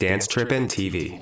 Dance Trippin' TV.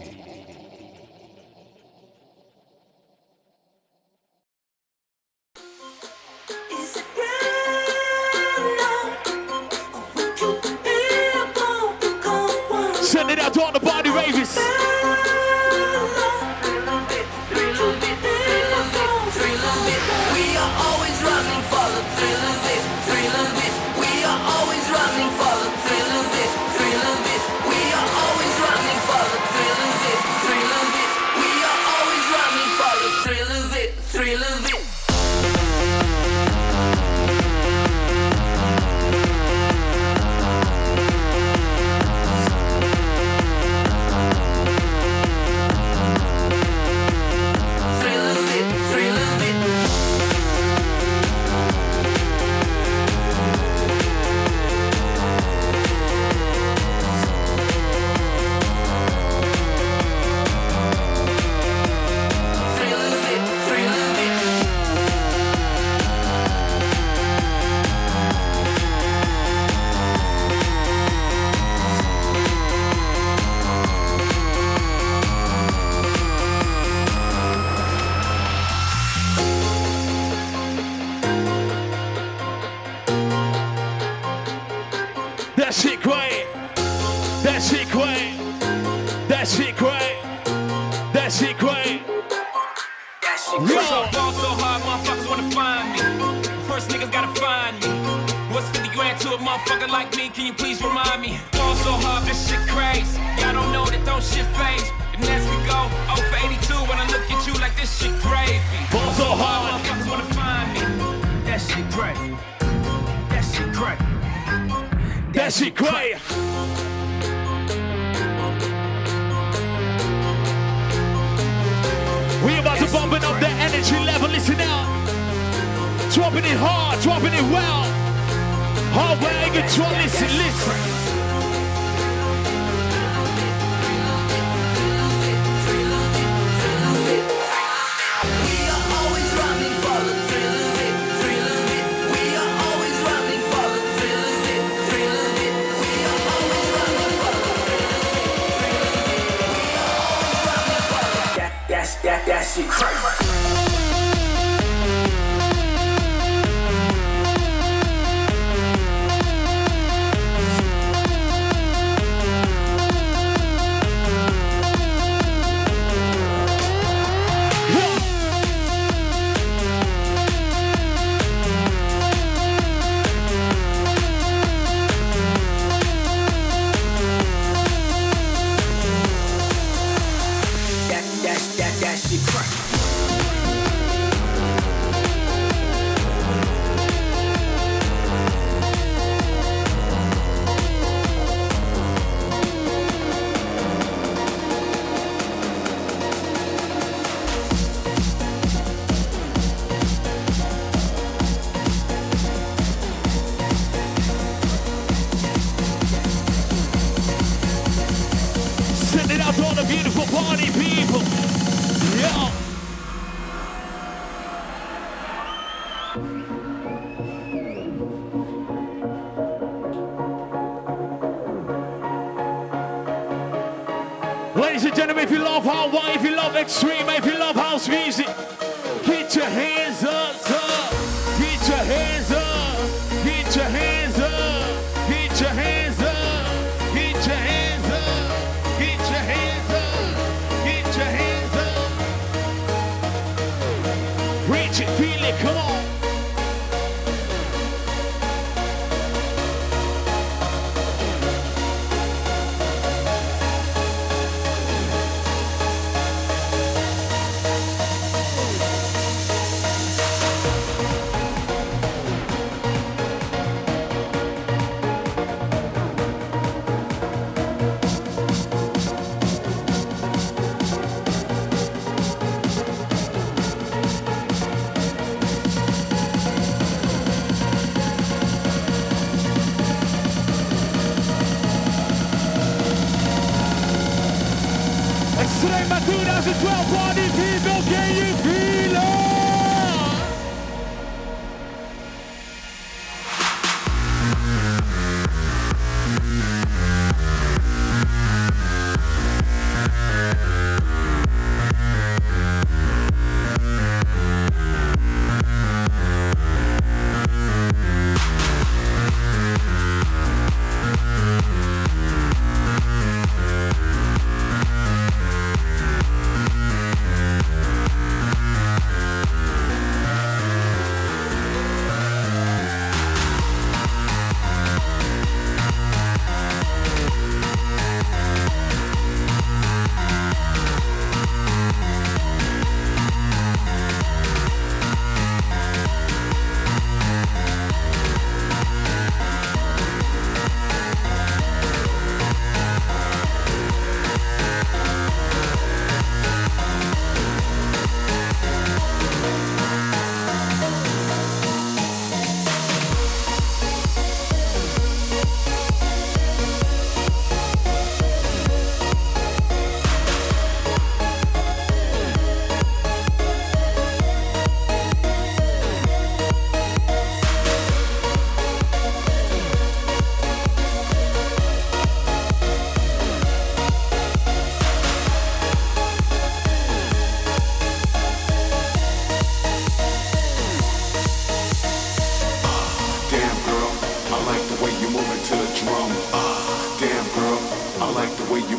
That shit great. That shit great. That shit great. That shit great. Yo. Ball so hard, motherfuckers wanna find me. First niggas gotta find me. What's 50 grand to a motherfucker like me? Can you please remind me? Ball so hard, this shit crazy. Y'all don't know that don't shit faze. The next we go 0 for 82 when I look at you like this shit gravy. Ball so hard. Motherfuckers wanna find me. That shit great. That shit great. That shit great. We about to bumping up the energy level. Listen out. Dropping it hard, dropping it well. Hardwell control. Listen, listen. That, that shit crazy.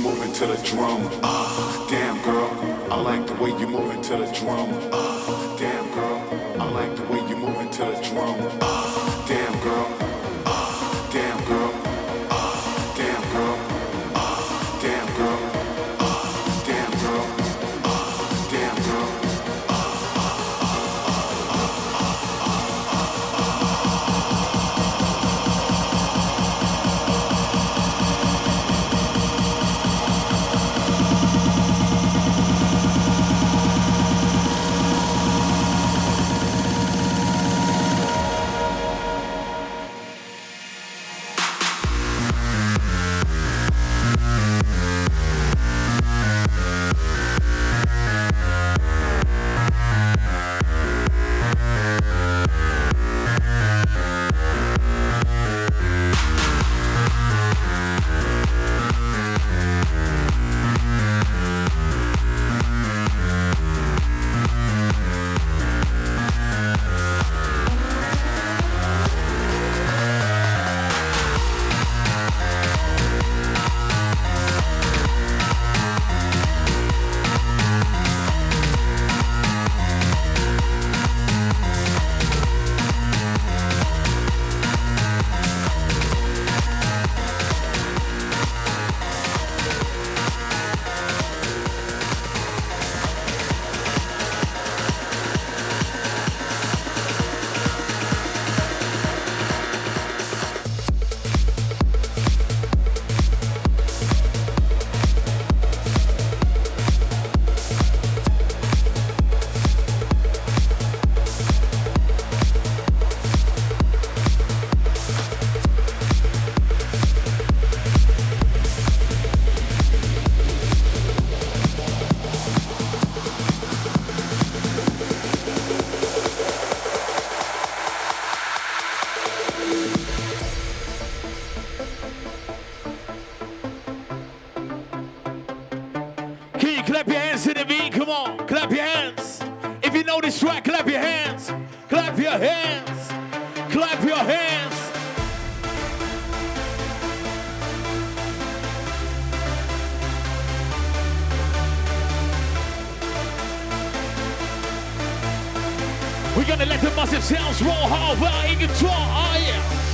Moving to the drum. Ah, damn girl, I like the way you moving to the drum. Ah, damn girl, I like the way you moving to the drum. Ah, We're gonna let the massive sounds roll Hardwell in control, oh yeah.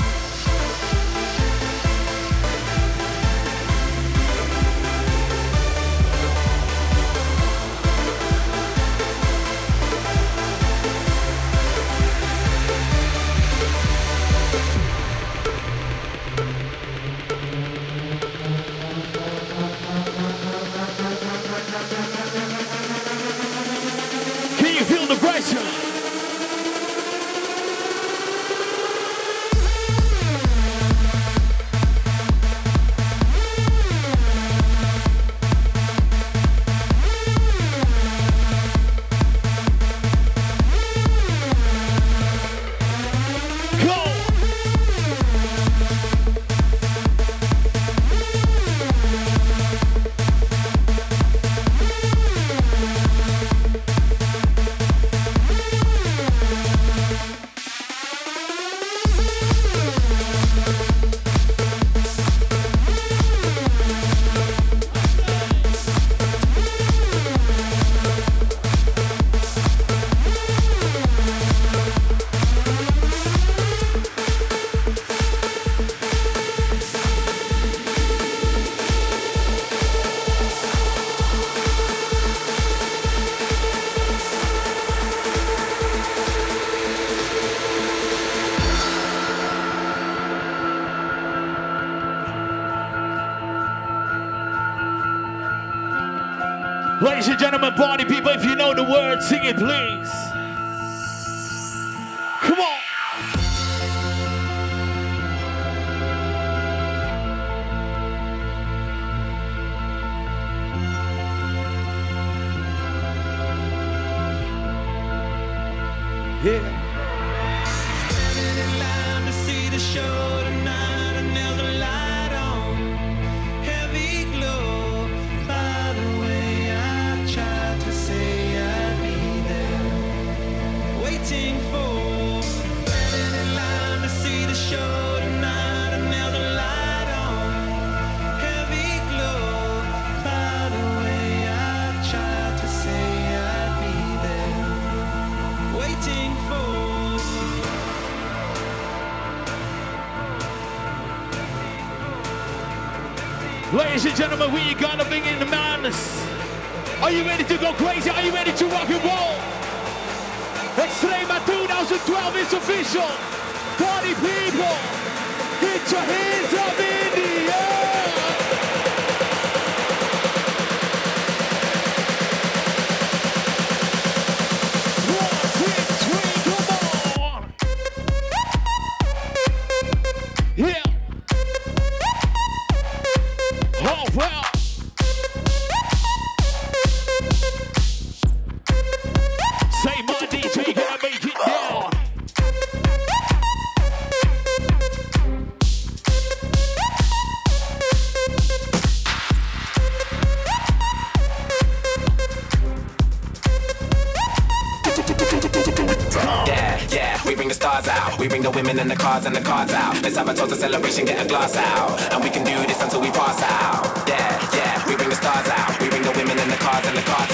It, please. Ladies and gentlemen, we gotta bring in the madness. Are you ready to go crazy? Are you ready to rock and roll? Extrema 2012 is official. Party people, get your hands up in the air. And the cars and the cards out. Let's have a total celebration, get a glass out. And we can do this until we pass out. Yeah, yeah, we bring the stars out. We bring the women and the cars and the cards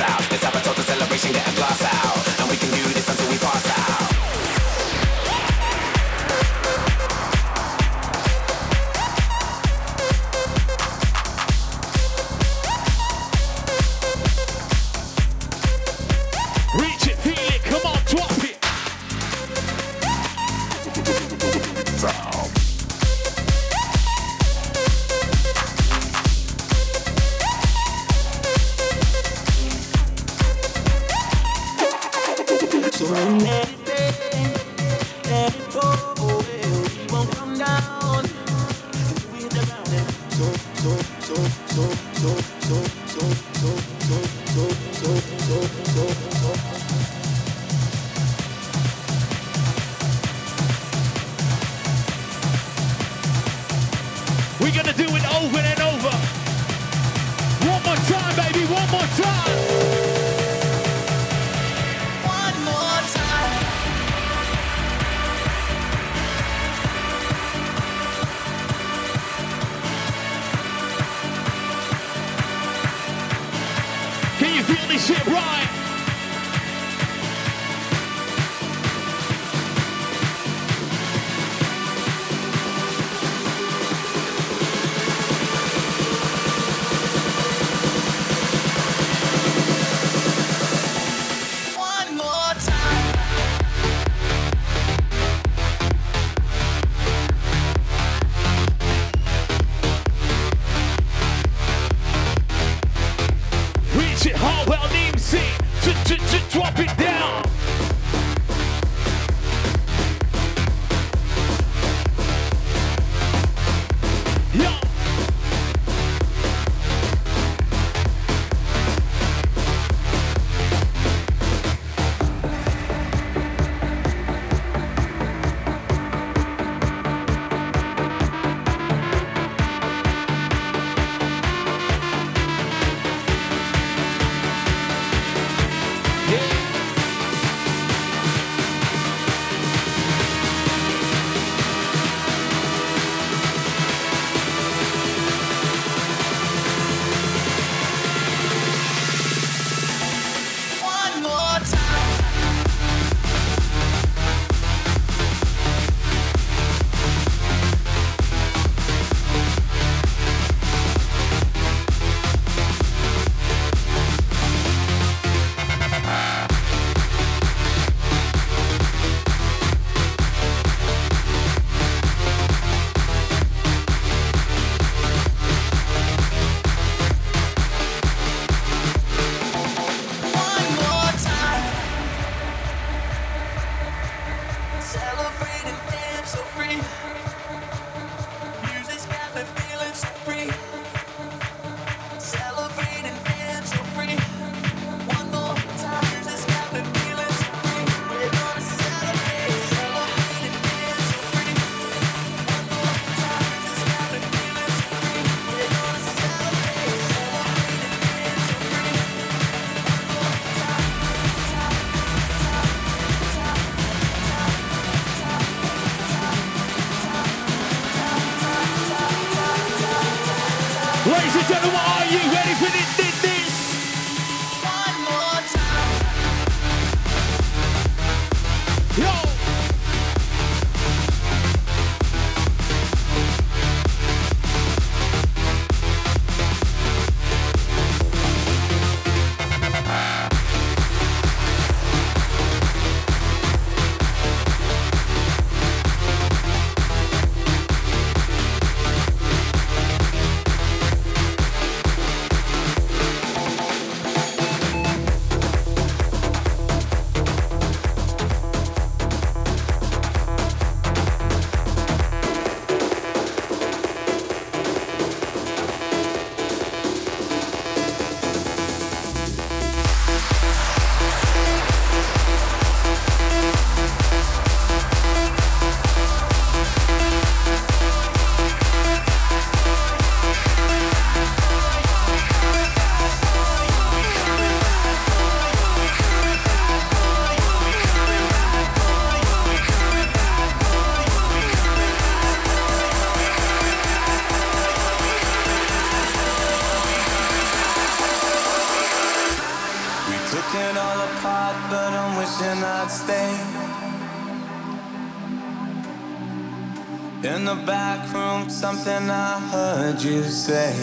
say.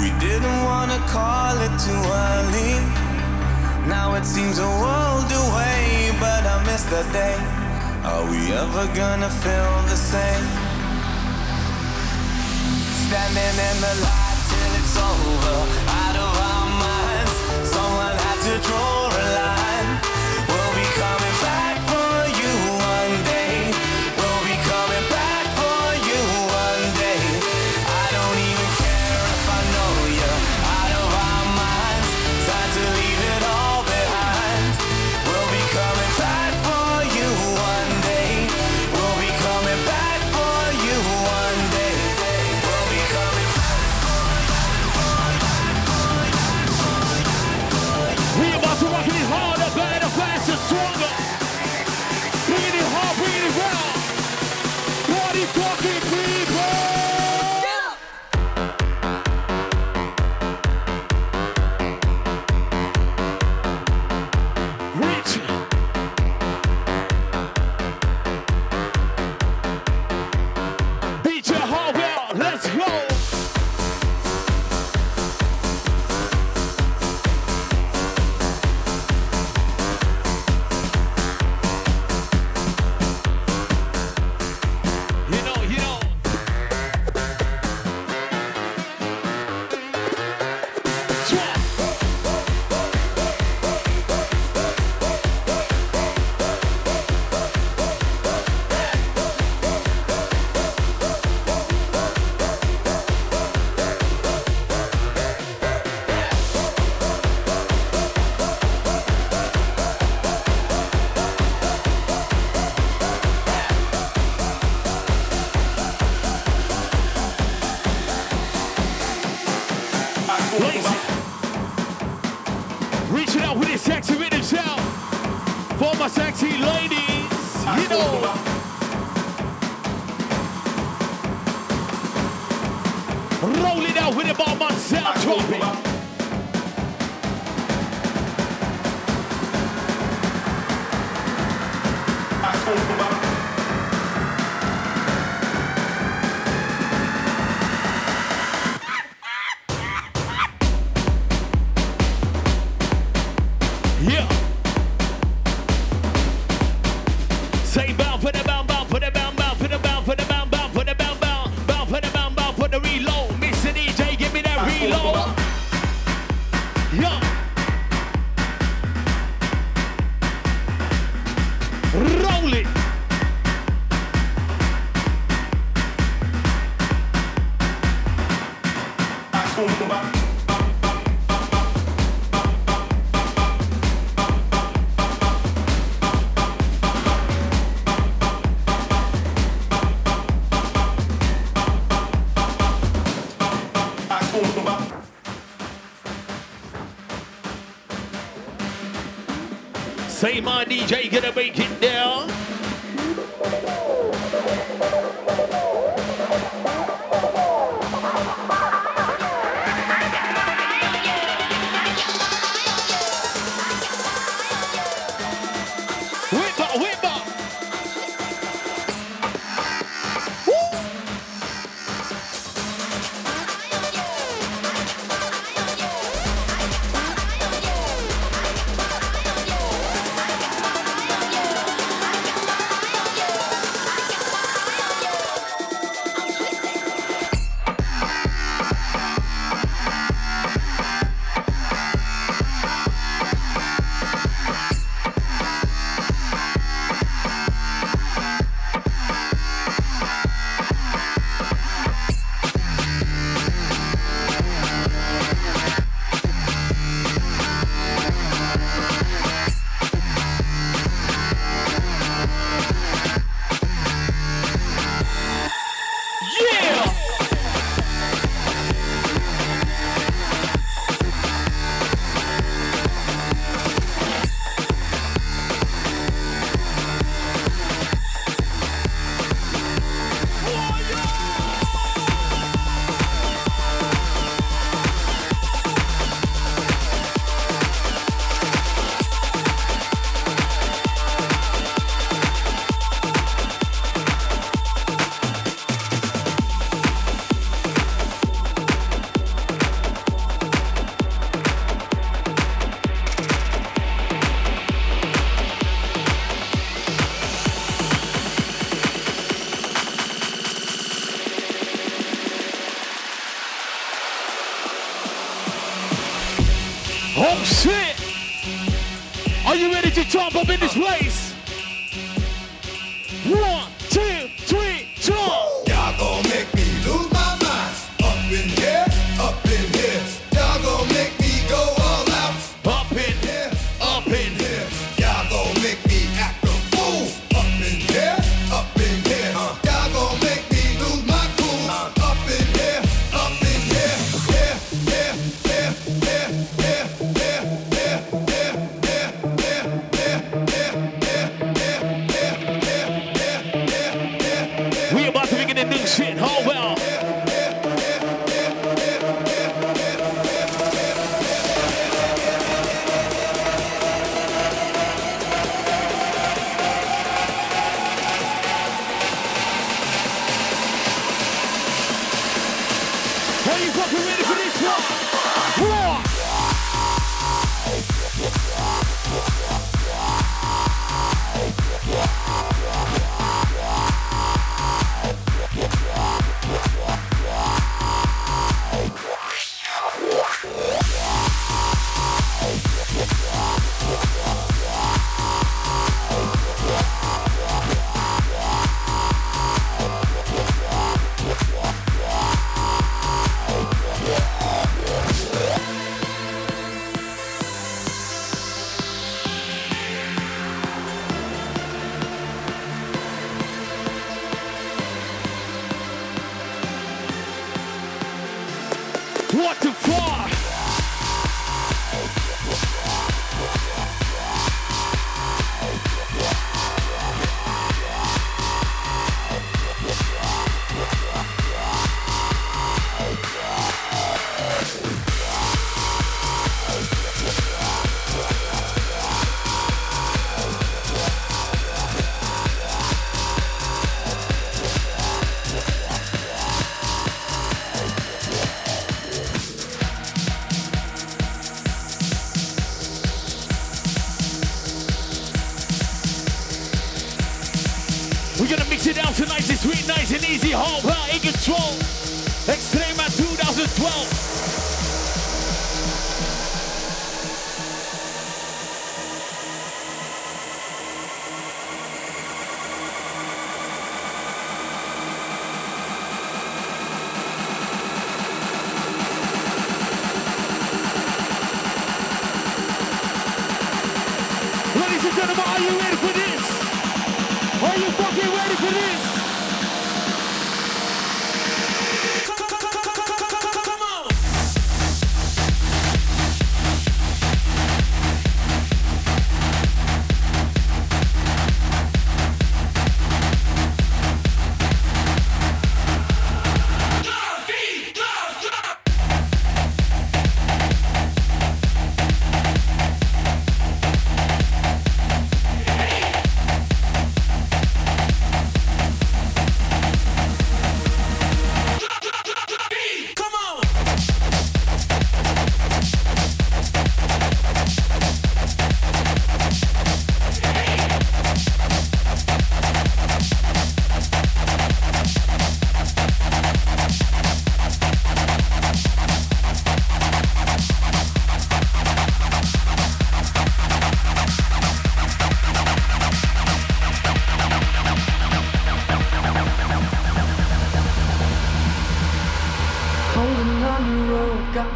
We didn't wanna call it too early. Now it seems a world away, but I miss that day. Are we ever gonna feel the same? Standing in the light till it's over, out of our minds. Someone had to draw. Say bow for the Oh shit! Are you ready to jump up in this place?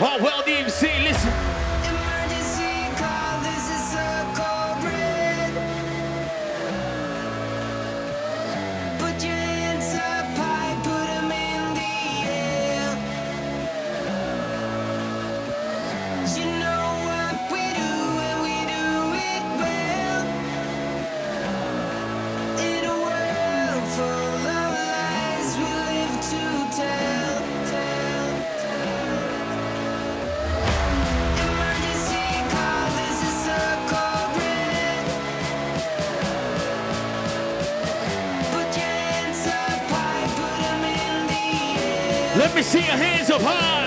Oh, well, DMC, listen. Let me see your hands up high.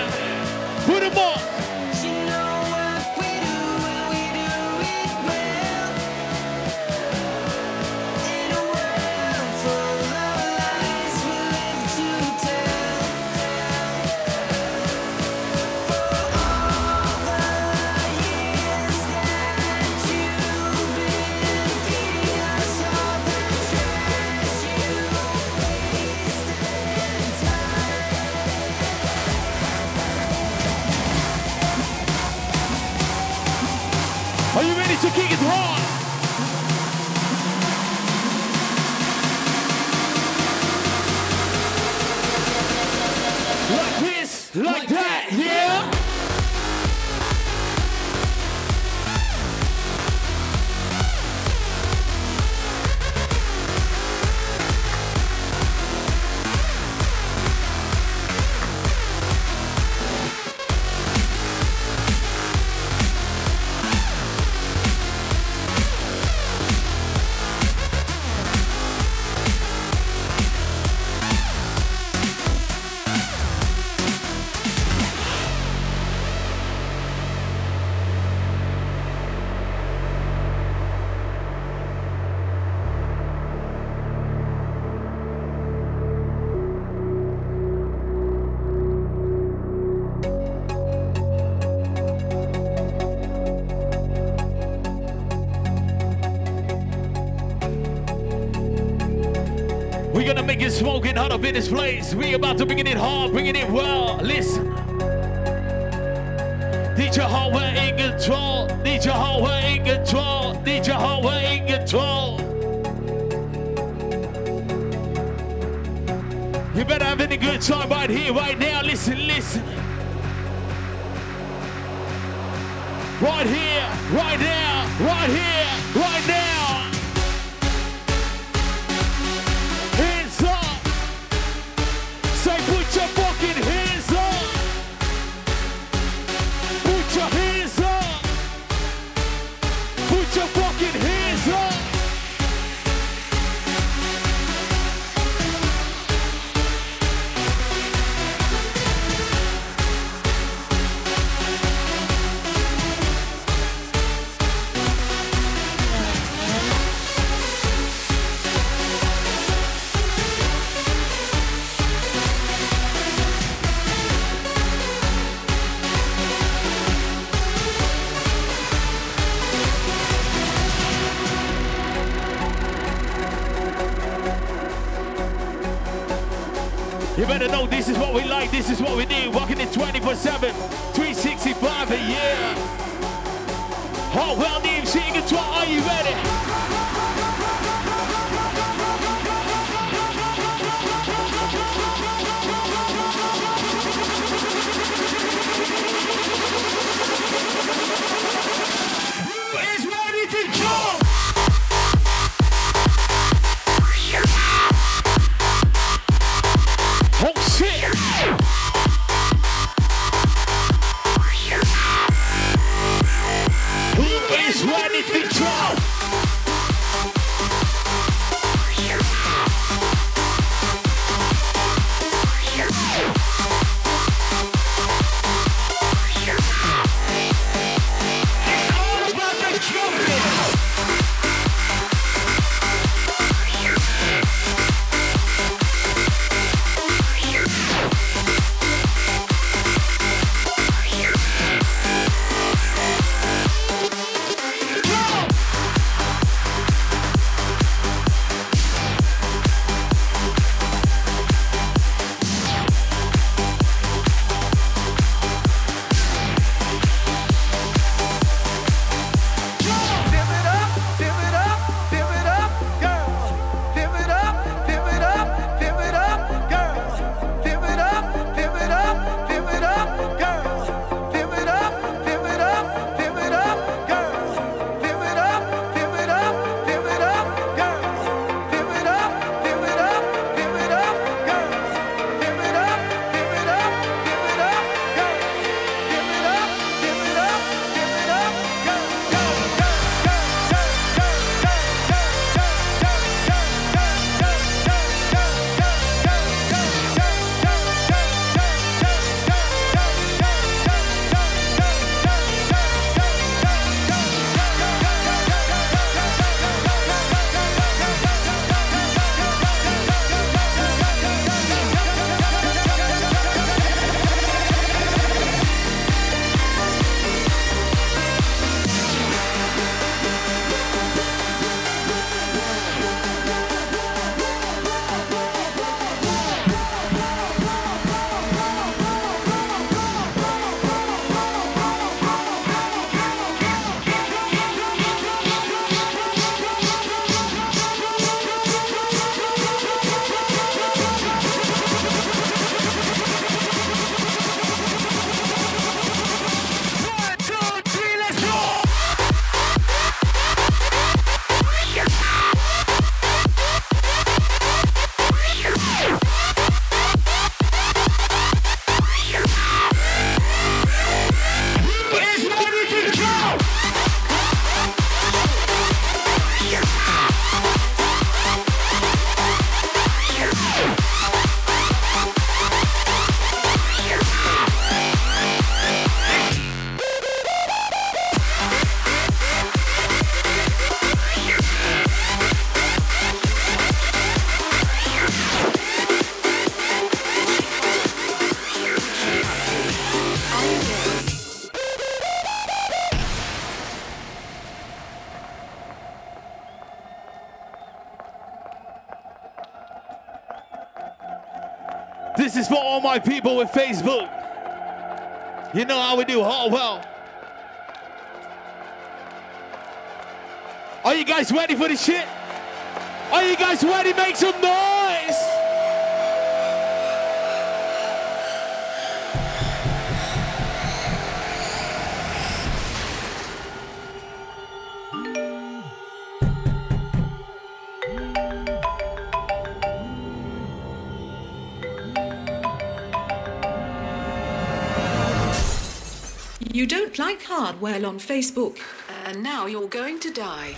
up in this place. We about to bring it hard, bring it well. Listen. Need your heart, we're in control. Need your heart, we're in control. Need your heart, we're in control. You better have any good time right here, right now. Listen, listen. Right here, right now, right here, right now. My people with Facebook. You know how we do. Oh, well. Are you guys ready for this shit? Are you guys ready? Make some noise! You don't like Hardwell on Facebook, and now you're going to die.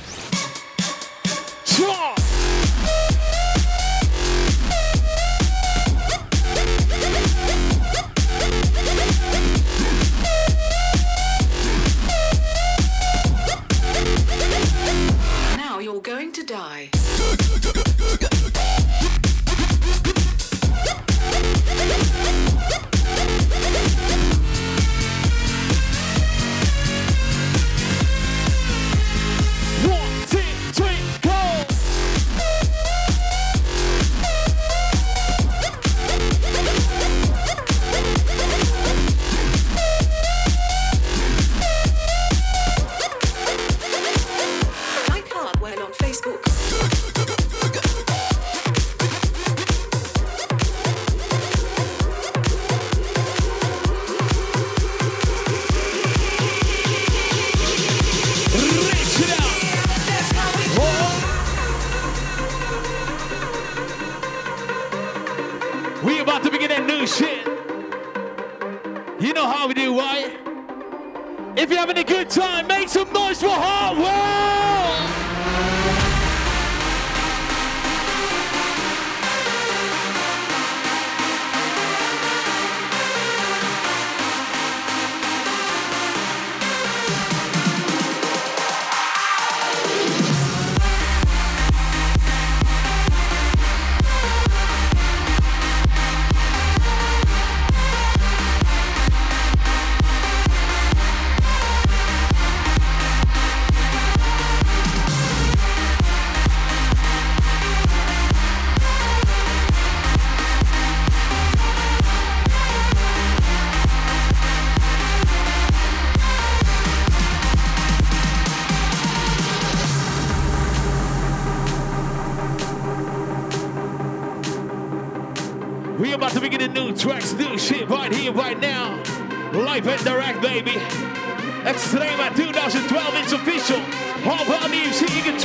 If you're having a good time, make some noise for Hardwell! And direct, baby. Extrema 2012, it's official. All about music in control.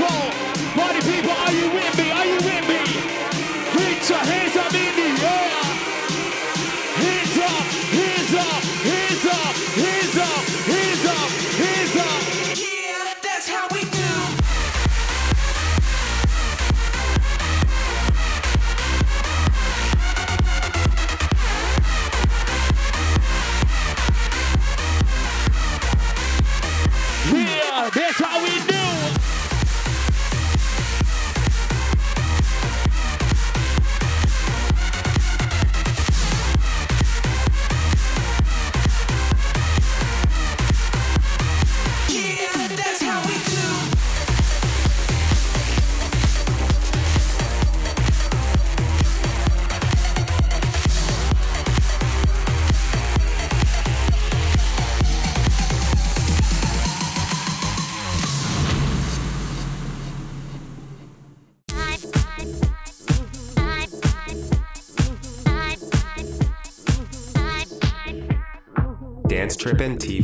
Dance